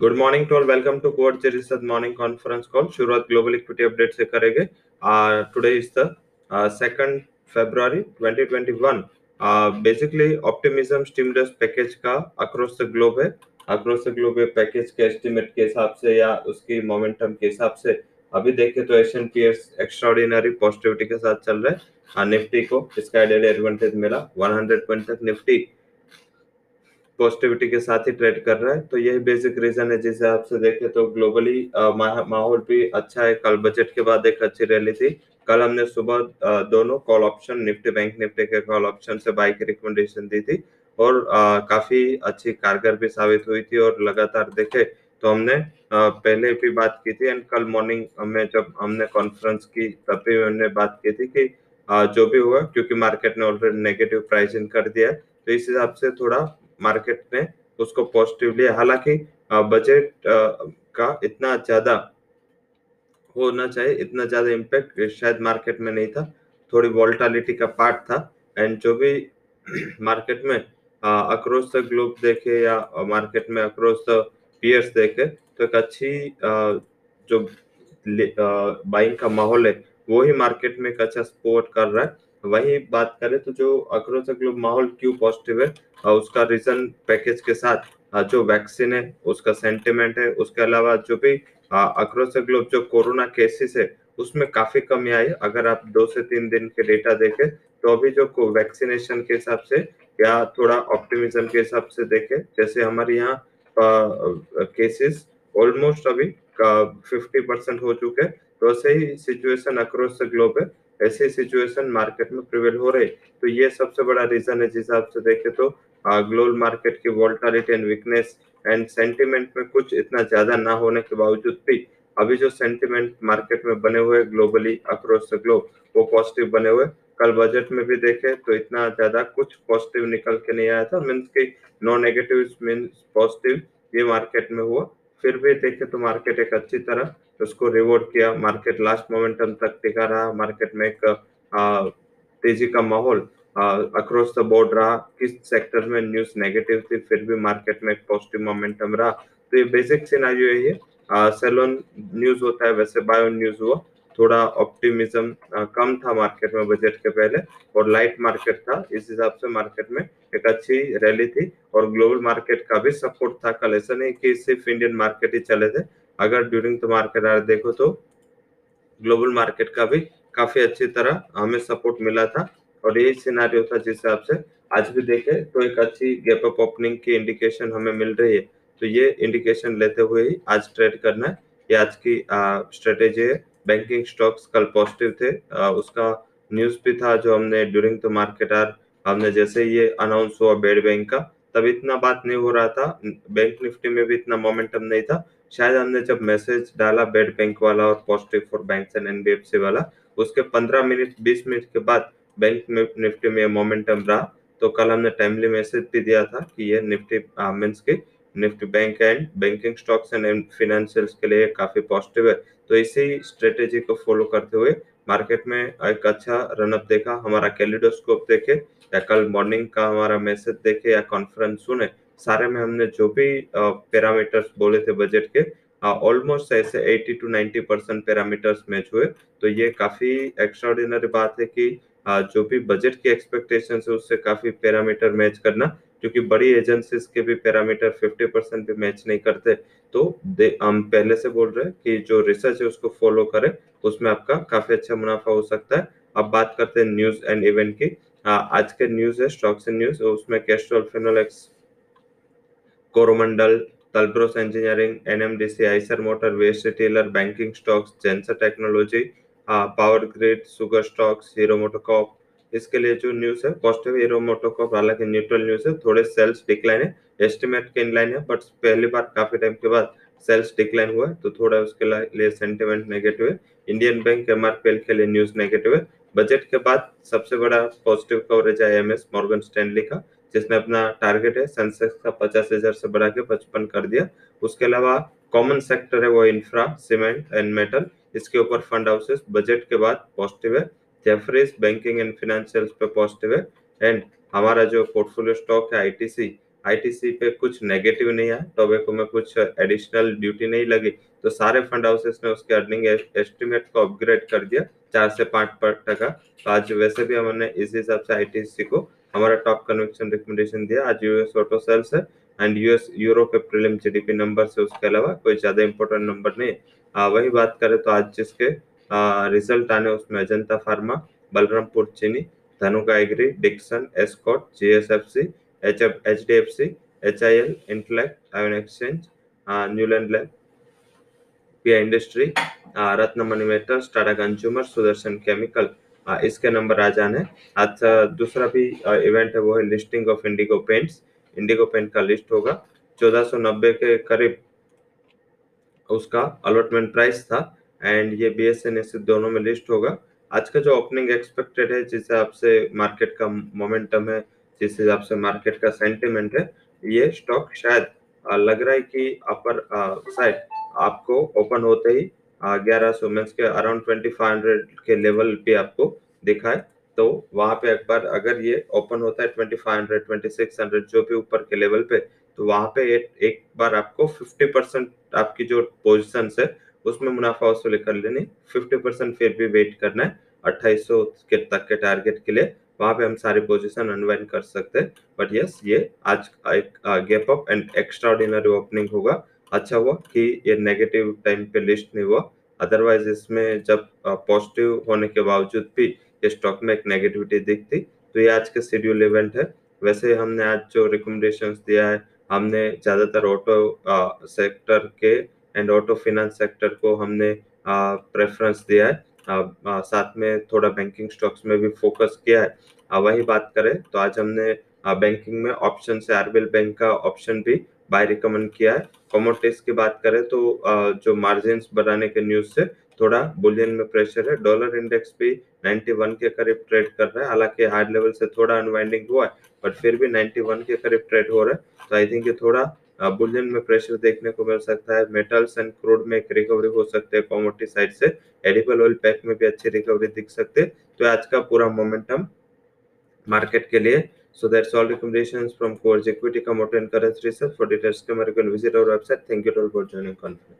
Good morning to all welcome to court जरिसद morning conference call शुरुआत global equity update से करेंगे। Today is the second February 2021 basically optimism stimulus package का across the globe है। Across the globe package के estimate के हिसाब से या उसकी मोमेंटम के हिसाब से, अभी देखें तो एशियन पीयर्स एक्स्ट्राऑर्डिनरी पॉजिटिविटी के साथ चल रहे हैं। निफ्टी को, इसका डेली एडवांटेज मिला। 100 पॉइंट तक निफ्टी। पॉजिटिविटी के साथ ही ट्रेड कर रहा है। तो यही बेसिक रीजन है जिस हिसाब से देखें तो ग्लोबली माहौल भी अच्छा है। कल बजट के बाद एक अच्छी रैली थी। कल हमने सुबह दोनों call option Nifty bank Nifty के कॉल ऑप्शन से बाई की रिकमेंडेशन दी थी और आ, काफ़ी अच्छी कारगर भी साबित हुई थी और लगातार देखे तो हमने आ, पहले भी बात की थी एंड कल मॉर्निंग में जब हमने कॉन्फ्रेंस की तब भी हमने बात की थी कि आ, जो भी हुआ क्योंकि मार्केट ने ऑलरेडी नेगेटिव प्राइसिंग कर दिया है। तो इस हिसाब से थोड़ा मार्केट ने उसको पॉजिटिव लिया हालाँकि बजट का इतना ज़्यादा होना चाहिए, इतना ज़्यादा इम्पैक्ट शायद मार्केट में नहीं था। थोड़ी वॉल्टालिटी का पार्ट था। एंड जो भी मार्केट में अक्रॉस द ग्लोब देखे या मार्केट में अक्रॉस द पियर्स देखे तो एक अच्छी जो बाइंग का माहौल है, वो ही मार्केट में एक अच्छा सपोर्ट कर रहा है। वही बात करें तो जो अक्रॉस ग्लोब माहौल क्यों पॉजिटिव है उसका रीजन पैकेज के साथ जो वैक्सीन है, उसका सेंटिमेंट है, उसके अलावा जो भी अक्रॉस ग्लोब जो कोरोना केसेस है, उसमें काफ़ी कमी आई। अगर आप दो से तीन दिन के डेटा देखें तो अभी जो वैक्सीनेशन के हिसाब से, या थोड़ा ऑप्टिमिज्म के हिसाब से देखें, जैसे हमारे यहाँ केसेस ऑलमोस्ट अभी फिफ्टी परसेंट हो चुके तो ऐसे ही सिचुएशन अक्रॉस द ग्लोब है। ऐसे सिचुएशन मार्केट में प्रिवेल हो रहे तो ये सबसे बड़ा रीजन है जिस हिसाब से देखे तो ग्लोबल मार्केट की volatility and weakness and sentiment में कुछ इतना ज़्यादा ना होने के बावजूद भी, अभी जो सेंटिमेंट मार्केट में बने हुए ग्लोबली अक्रॉस द ग्लोब वो पॉजिटिव बने हुए। कल बजट में भी देखे तो इतना ज़्यादा कुछ पॉजिटिव निकल के नहीं आया था मीन्स की नो नेगेटिव मीन्स पॉजिटिव ये मार्केट में हुआ। फिर भी देखे तो मार्केट एक अच्छी तरह उसको रिवॉर्ड किया। मार्केट लास्ट मोमेंटम तक टिका रहा। मार्केट में एक तेज़ी का माहौल अक्रॉस द बोर्ड रहा। किस सेक्टर में न्यूज़ नेगेटिव थी, फिर भी मार्केट में एक पॉजिटिव मोमेंटम रहा। तो ये बेसिक सिनारियो है सेलोन न्यूज़ होता है, वैसे बायो न्यूज़ हुआ। थोड़ा ऑप्टिमिज्म कम था मार्केट में बजट के पहले और लाइट मार्केट था। इस हिसाब से मार्केट में एक अच्छी रैली थी और ग्लोबल मार्केट का भी सपोर्ट था। कल ऐसा नहीं कि सिर्फ़ इंडियन मार्केट ही चले थे। अगर ड्यूरिंग द मार्केट आर देखो तो ग्लोबल मार्केट का भी काफ़ी अच्छी तरह हमें सपोर्ट मिला था। और यही सिनारियो था जिस हिसाब से आज भी देखे तो एक अच्छी गैप अप ओपनिंग की इंडिकेशन हमें मिल रही है। तो ये इंडिकेशन लेते हुए ही आज ट्रेड करना है। ये आज की स्ट्रेटेजी है। बैंकिंग स्टॉक्स कल पॉजिटिव थे। आ, उसका न्यूज़ भी था जो हमने ड्यूरिंग द मार्केट आर हमने जैसे ये अनाउंस हुआ बेड बैंक का तब इतना बात नहीं हो रहा था। बैंक निफ्टी में भी इतना मोमेंटम नहीं था। शायद हमने जब मैसेज डाला बेड बैंक वाला और positive for bank and NBFC वाला, उसके 15 मिनट 20 मिनट के बाद बैंक निफ्टी में मोमेंटम रहा तो कल हमने टाइमली मैसेज भी दिया था कि ये निफ्टी मीन्स की Nifty bank and banking stocks and financials के लिए काफ़ी पॉजिटिव है। तो इसी स्ट्रेटेजी को फॉलो करते हुए मार्केट में एक अच्छा रनअप देखा, हमारा कैलिडोस्कोप देखे, या कल मॉर्निंग का हमारा मैसेज देखे, या कॉन्फ्रेंस सुने सारे में हमने जो भी पैरामीटर्स बोले थे बजट के ऑलमोस्ट ऐसे 80 टू 90 परसेंट पैरामीटर्स मैच हुए। तो ये काफ़ी एक्स्ट्राऑर्डिनरी बात है कि आ, जो भी बजट की एक्सपेक्टेशन है उससे काफ़ी पैरामीटर मैच करना क्योंकि बड़ी एजेंसीज के भी पैरामीटर 50 परसेंट भी मैच नहीं करते। तो हम पहले से बोल रहे हैं कि जो रिसर्च है उसको फॉलो करें उसमें आपका काफ़ी अच्छा मुनाफा हो सकता है। अब बात करते हैं न्यूज़ एंड इवेंट की। आ, आज के न्यूज़ है स्टॉक्स एंड न्यूज़ उसमें Castrol Finolex Coromandel Talbros engineering, NMDC, Eicher motor, west retailer banking stocks Zensar technology power grid sugar stocks, Hero MotoCorp इसके लिए जो न्यूज़ है, पॉजिटिव हीरो मोटोकॉप हालाँकि न्यूट्रल न्यूज़ है, थोड़े सेल्स डिक्लाइन है, एस्टिमेट के इनलाइन है, बट पहली बार काफ़ी टाइम के बाद सेल्स डिक्लाइन हुआ है तो थोड़ा उसके लिए सेंटिमेंट नेगेटिव है। इंडियन बैंक एमआरपीएल के लिए न्यूज़ नेगेटिव है। बजट के बाद सबसे बड़ा पॉजिटिव कवरेज है एमएस, मॉर्गन स्टैनली का। जिसने अपना टारगेट है सेंसेक्स का पचास हज़ार से बढ़ा के पचपन कर दिया। उसके अलावा कॉमन सेक्टर है वो इंफ्रा सीमेंट एंड मेटल इसके ऊपर फंड हाउसेस बजट के बाद पॉजिटिव है। जेफरीज बैंकिंग एंड फाइनेंशियल्स पे पॉजिटिव है। एंड हमारा जो पोर्टफोलियो स्टॉक है आईटीसी आईटीसी पे कुछ नेगेटिव नहीं आया। टोबेको में कुछ एडिशनल ड्यूटी नहीं लगी। तो सारे फंड हाउसेस ने उसके अर्निंग एस्टिमेट को अपग्रेड कर दिया। चार से पाँच टका। तो आज वैसे भी हमने इस हिसाब से आईटीसी को हमारा टॉप कन्वेक्शन रिकमेंडेशन दिया आज यूएस ऑटो सेल्स है एंड यूएस यूरो के प्रीलिम जीडीपी नंबर से उसके अलावा कोई ज़्यादा इंपॉर्टेंट नंबर नहीं आ, वही बात करें तो आज जिसके आ, रिज़ल्ट आने उसमें Ajanta pharma Balrampur Chini Dhanuka agri Dixon Escorts GSFC H H D F C H I L Intellect Ion exchange Neuland lab P industry Ratnamani metals Tata consumer Sudarshan chemical इसके number आ जाने। आज दूसरा भी event है, वो है listing of Indigo paints Indigo paint का लिस्ट होगा। 1490 के करीब उसका अलॉटमेंट प्राइस था। एंड ये बी एस एन एस दोनों में लिस्ट होगा। आज का जो ओपनिंग एक्सपेक्टेड है, जिस हिसाब से मार्केट का मोमेंटम है, जिस हिसाब से मार्केट का सेंटिमेंट है, ये स्टॉक शायद लग रहा है कि अपर साइड आपको ओपन होते ही ग्यारह सौ मीन्स के अराउंड ट्वेंटी फाइव हंड्रेड के लेवल पे आपको दिखाए तो वहाँ पे एक बार अगर ये ओपन होता है twenty five hundred twenty six hundred जो भी ऊपर के लेवल पे तो वहाँ पे एक, एक बार आपको फिफ्टी परसेंट आपकी जो पोजिशन है उसमें मुनाफा वसूली कर लेनी। फिफ्टी परसेंट फिर भी वेट करना है अट्ठाईस के तक के टारगेट के लिए। वहाँ पे हम सारी पोजीशन अनवाइंड कर सकते हैं। बट यस ये आज एक gap up and extra opening होगा। अच्छा हुआ कि ये नेगेटिव टाइम पे लिस्ट नहीं हुआ। अदरवाइज़ इसमें जब पॉजिटिव होने के बावजूद भी ये स्टॉक में एक नेगेटिविटी दिखती तो ये आज का शेड्यूल इवेंट है। वैसे हमने आज जो रिकमेंडेशन दिया है हमने ज़्यादातर ऑटो सेक्टर के एंड ऑटो फिनेंस सेक्टर को हमने प्रेफरेंस दिया है। आ, आ, साथ में थोड़ा बैंकिंग स्टॉक्स में भी फोकस किया है। आ, वही बात करें तो आज हमने बैंकिंग में ऑप्शन से आरबीएल बैंक का ऑप्शन भी बाय रिकमेंड किया है। कमोडिटीज की बात करें तो जो मार्जिन बढ़ाने के न्यूज़ से थोड़ा बुलियन में प्रेशर है। डॉलर इंडेक्स भी 91 के करीब ट्रेड कर रहा है। हालाँकि हार्ड लेवल से थोड़ा अनवाइंडिंग हुआ है बट फिर भी 91 के करीब ट्रेड हो रहा है। तो आई थिंक ये थोड़ा बुलियन में प्रेशर देखने को मिल सकता है। मेटल्स एंड क्रूड में एक रिकवरी हो सकती है कॉमोडिटी साइड से। एडिबल ऑयल पैक में भी अच्छी रिकवरी दिख सकते तो आज का पूरा मोमेंटम मार्केट के लिए So that's all recommendations from Core's Equity, Commodity and Currency Research. For details, come and visit our website. Thank you all for joining conference.